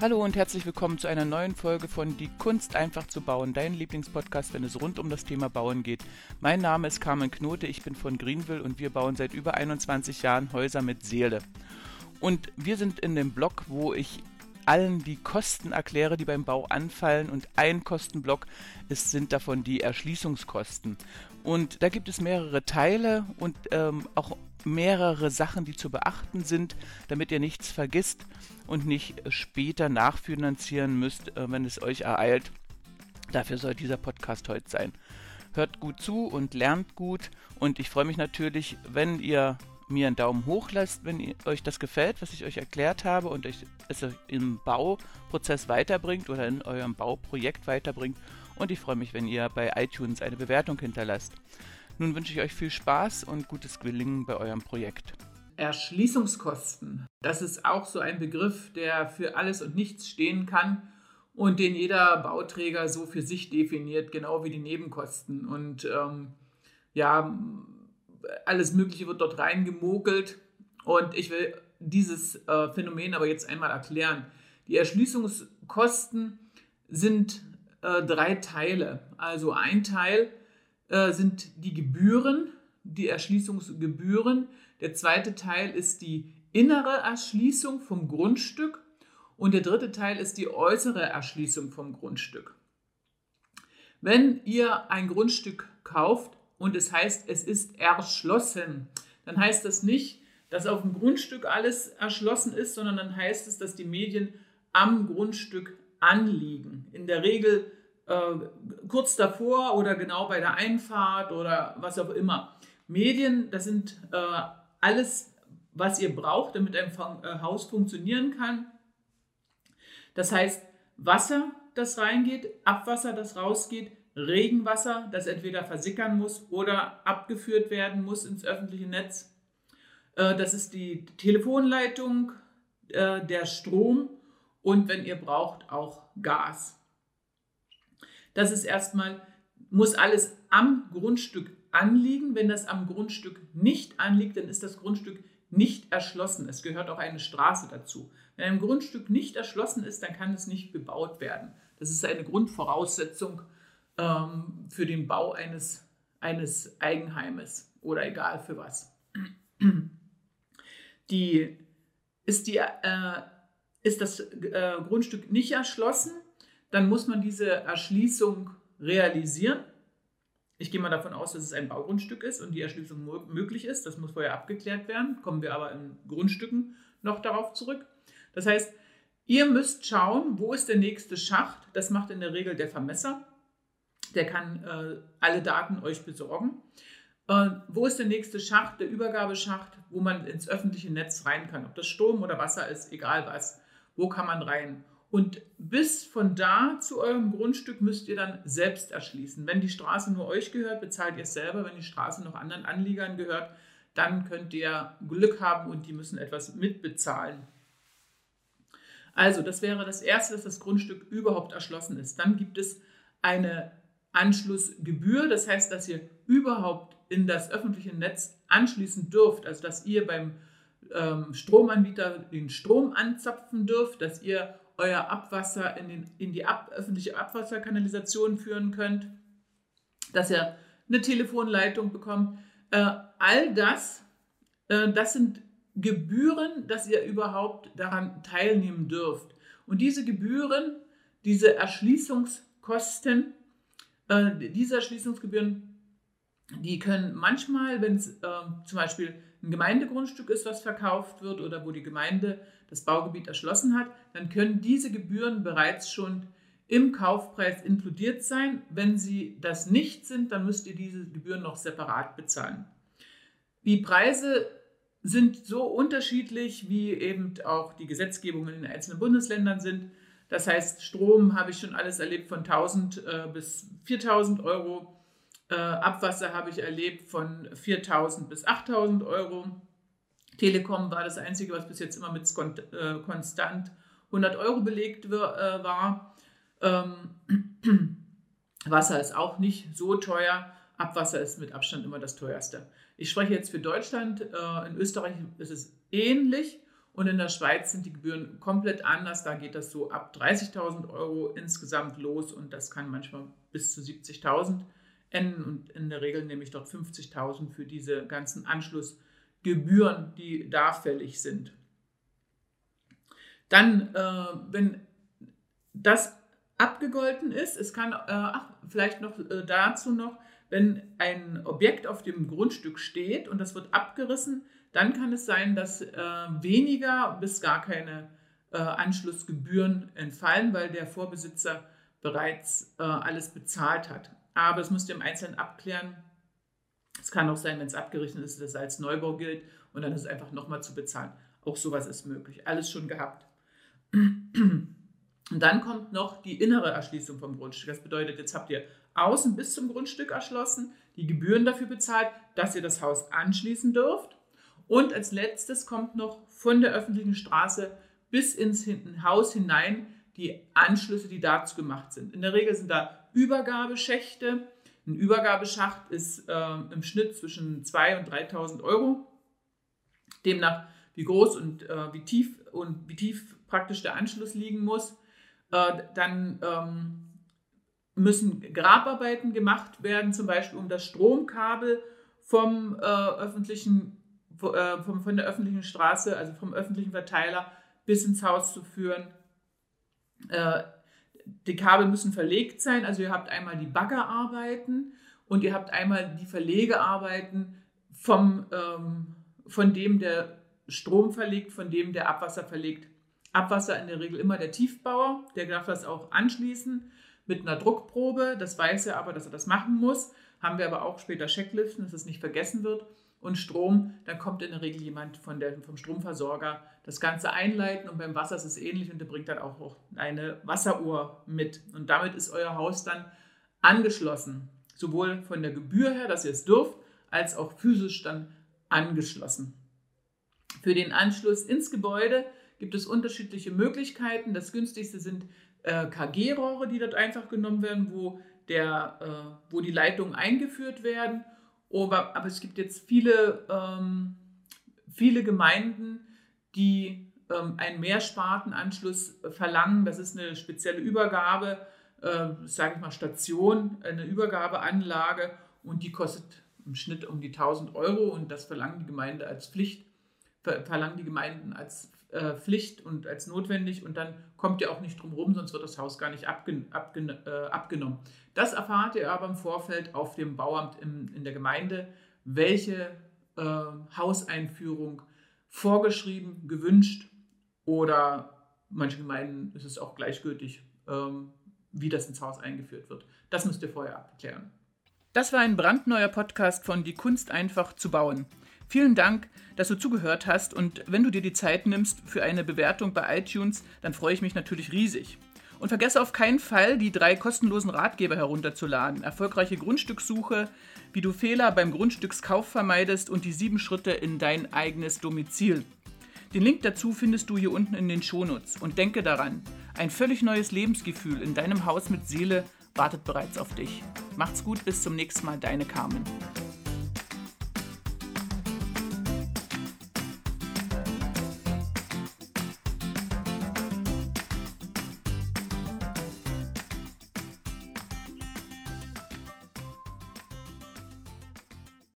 Hallo und herzlich willkommen zu einer neuen Folge von Die Kunst einfach zu bauen, dein Lieblingspodcast, wenn es rund um das Thema Bauen geht. Mein Name ist Carmen Knote, ich bin von Greenville und wir bauen seit über 21 Jahren Häuser mit Seele. Und wir sind in dem Blog, wo ich allen die Kosten erkläre, die beim Bau anfallen und ein Kostenblock ist, sind davon die Erschließungskosten. Und da gibt es mehrere Teile und ähm, auch mehrere Sachen, die zu beachten sind, damit ihr nichts vergisst und nicht später nachfinanzieren müsst, äh, wenn es euch ereilt. Dafür soll dieser Podcast heute sein. Hört gut zu und lernt gut und ich freue mich natürlich, wenn ihr mir einen Daumen hoch lasst, wenn euch das gefällt, was ich euch erklärt habe und euch es im Bauprozess weiterbringt oder in eurem Bauprojekt weiterbringt. Und ich freue mich, wenn ihr bei iTunes eine Bewertung hinterlasst. Nun wünsche ich euch viel Spaß und gutes Gelingen bei eurem Projekt. Erschließungskosten. Das ist auch so ein Begriff, der für alles und nichts stehen kann und den jeder Bauträger so für sich definiert, genau wie die Nebenkosten. Und ähm, ja, alles Mögliche wird dort reingemogelt. Und ich will dieses äh, Phänomen aber jetzt einmal erklären. Die Erschließungskosten sind äh, drei Teile. Also ein Teil äh, sind die Gebühren, die Erschließungsgebühren. Der zweite Teil ist die innere Erschließung vom Grundstück und der dritte Teil ist die äußere Erschließung vom Grundstück. Wenn ihr ein Grundstück kauft und es heißt, es ist erschlossen, dann heißt das nicht, dass auf dem Grundstück alles erschlossen ist, sondern dann heißt es, dass die Medien am Grundstück anliegen. In der Regel äh, kurz davor oder genau bei der Einfahrt oder was auch immer. Medien, das sind äh, alles, was ihr braucht, damit ein äh, Haus funktionieren kann. Das heißt, Wasser, das reingeht, Abwasser, das rausgeht, Regenwasser, das entweder versickern muss oder abgeführt werden muss ins öffentliche Netz. Äh, das ist die Telefonleitung, äh, der Strom und wenn ihr braucht, auch Gas. Das ist erstmal, muss alles am Grundstück anliegen. Wenn das am Grundstück nicht anliegt, dann ist das Grundstück nicht erschlossen. Es gehört auch eine Straße dazu. Wenn ein Grundstück nicht erschlossen ist, dann kann es nicht bebaut werden. Das ist eine Grundvoraussetzung ähm, für den Bau eines, eines Eigenheimes oder egal für was. Die, ist, die, äh, ist das äh, Grundstück nicht erschlossen, dann muss man diese Erschließung realisieren. Ich gehe mal davon aus, dass es ein Baugrundstück ist und die Erschließung möglich ist. Das muss vorher abgeklärt werden. Kommen wir aber in Grundstücken noch darauf zurück. Das heißt, ihr müsst schauen, wo ist der nächste Schacht. Das macht in der Regel der Vermesser. Der kann äh, alle Daten euch besorgen. Äh, wo ist der nächste Schacht, der Übergabeschacht, wo man ins öffentliche Netz rein kann? Ob das Strom oder Wasser ist, egal was. Wo kann man rein? Und bis von da zu eurem Grundstück müsst ihr dann selbst erschließen. Wenn die Straße nur euch gehört, bezahlt ihr es selber. Wenn die Straße noch anderen Anliegern gehört, dann könnt ihr Glück haben und die müssen etwas mitbezahlen. Also, das wäre das Erste, dass das Grundstück überhaupt erschlossen ist. Dann gibt es eine Anschlussgebühr, das heißt, dass ihr überhaupt in das öffentliche Netz anschließen dürft, also dass ihr beim ähm, Stromanbieter den Strom anzapfen dürft, dass ihr euer Abwasser in, den, in die ab, öffentliche Abwasserkanalisation führen könnt, dass ihr eine Telefonleitung bekommt. Äh, all das, äh, das sind Gebühren, dass ihr überhaupt daran teilnehmen dürft. Und diese Gebühren, diese Erschließungskosten, äh, diese Erschließungsgebühren, die können manchmal, wenn es ähm, zum Beispiel ein Gemeindegrundstück ist, was verkauft wird oder wo die Gemeinde das Baugebiet erschlossen hat, dann können diese Gebühren bereits schon im Kaufpreis inkludiert sein. Wenn sie das nicht sind, dann müsst ihr diese Gebühren noch separat bezahlen. Die Preise sind so unterschiedlich, wie eben auch die Gesetzgebungen in den einzelnen Bundesländern sind. Das heißt, Strom habe ich schon alles erlebt von 1000 äh, bis 4000 Euro. Äh, Abwasser habe ich erlebt von 4000 bis 8000 Euro. Telekom war das Einzige, was bis jetzt immer mit äh, konstant 100 Euro belegt äh, war. Ähm, Wasser ist auch nicht so teuer. Abwasser ist mit Abstand immer das teuerste. Ich spreche jetzt für Deutschland. Äh, in Österreich ist es ähnlich Und in der Schweiz sind die Gebühren komplett anders. Da geht das so ab 30.000 Euro insgesamt los und das kann manchmal bis zu 70.000 enden. Und in der Regel nehme ich dort 50.000 für diese ganzen Anschlussgebühren, die da fällig sind. Dann, äh, wenn das abgegolten ist, es kann, äh, ach, vielleicht noch äh, dazu noch, wenn ein Objekt auf dem Grundstück steht und das wird abgerissen, dann kann es sein, dass äh, weniger bis gar keine äh, Anschlussgebühren entfallen, weil der Vorbesitzer bereits äh, alles bezahlt hat. Aber es müsst ihr im Einzelnen abklären. Es kann auch sein, wenn es abgerichtet ist, dass es als Neubau gilt und dann ist es einfach nochmal zu bezahlen. Auch sowas ist möglich. Alles schon gehabt. Und dann kommt noch die innere Erschließung vom Grundstück. Das bedeutet, jetzt habt ihr außen bis zum Grundstück erschlossen, die Gebühren dafür bezahlt, dass ihr das Haus anschließen dürft. Und als letztes kommt noch von der öffentlichen Straße bis ins Haus hinein die Anschlüsse, die dazu gemacht sind. In der Regel sind da Übergabeschächte. Ein Übergabeschacht ist äh, im Schnitt zwischen 2.000 und 3.000 Euro. Demnach, wie groß und äh, wie tief und wie tief praktisch der Anschluss liegen muss. Äh, dann ähm, müssen Grabarbeiten gemacht werden, zum Beispiel um das Stromkabel vom äh, öffentlichen äh, vom, von der öffentlichen Straße, also vom öffentlichen Verteiler bis ins Haus zu führen. Die Kabel müssen verlegt sein, also ihr habt einmal die Baggerarbeiten und ihr habt einmal die Verlegearbeiten vom, ähm, von dem der Strom verlegt, von dem der Abwasser verlegt. Abwasser in der Regel immer der Tiefbauer, der darf das auch anschließen mit einer Druckprobe. Das weiß er aber, dass er das machen muss. Haben wir aber auch später Checklisten, dass es nicht vergessen wird und Strom, dann kommt in der Regel jemand von der, vom Stromversorger das Ganze einleiten und beim Wasser ist es ähnlich und der bringt dann auch eine Wasseruhr mit. Und damit ist euer Haus dann angeschlossen, sowohl von der Gebühr her, dass ihr es dürft, als auch physisch dann angeschlossen. Für den Anschluss ins Gebäude gibt es unterschiedliche Möglichkeiten. Das günstigste sind äh, KG-Rohre, die dort einfach genommen werden, wo, der, äh, wo die Leitungen eingeführt werden aber, aber es gibt jetzt viele, ähm, viele Gemeinden, die ähm, einen Mehrspartenanschluss verlangen. Das ist eine spezielle Übergabe, äh, sage ich mal Station, eine Übergabeanlage und die kostet im Schnitt um die 1000 Euro und das verlangen die Gemeinde als Pflicht, verlangen die Gemeinden als äh, Pflicht und als notwendig und dann kommt ihr auch nicht drum rum, sonst wird das Haus gar nicht abgen abgen äh, abgenommen. Das erfahrt ihr aber im Vorfeld auf dem Bauamt im, in der Gemeinde, welche äh, Hauseinführung vorgeschrieben, gewünscht oder manche Gemeinden ist es auch gleichgültig, ähm, wie das ins Haus eingeführt wird. Das müsst ihr vorher abklären. Das war ein brandneuer Podcast von Die Kunst einfach zu bauen. Vielen Dank, dass du zugehört hast und wenn du dir die Zeit nimmst für eine Bewertung bei iTunes, dann freue ich mich natürlich riesig. Und vergesse auf keinen Fall, die drei kostenlosen Ratgeber herunterzuladen. Erfolgreiche Grundstückssuche, wie du Fehler beim Grundstückskauf vermeidest und die sieben Schritte in dein eigenes Domizil. Den Link dazu findest du hier unten in den Shownotes. Und denke daran, ein völlig neues Lebensgefühl in deinem Haus mit Seele wartet bereits auf dich. Macht's gut, bis zum nächsten Mal, deine Carmen.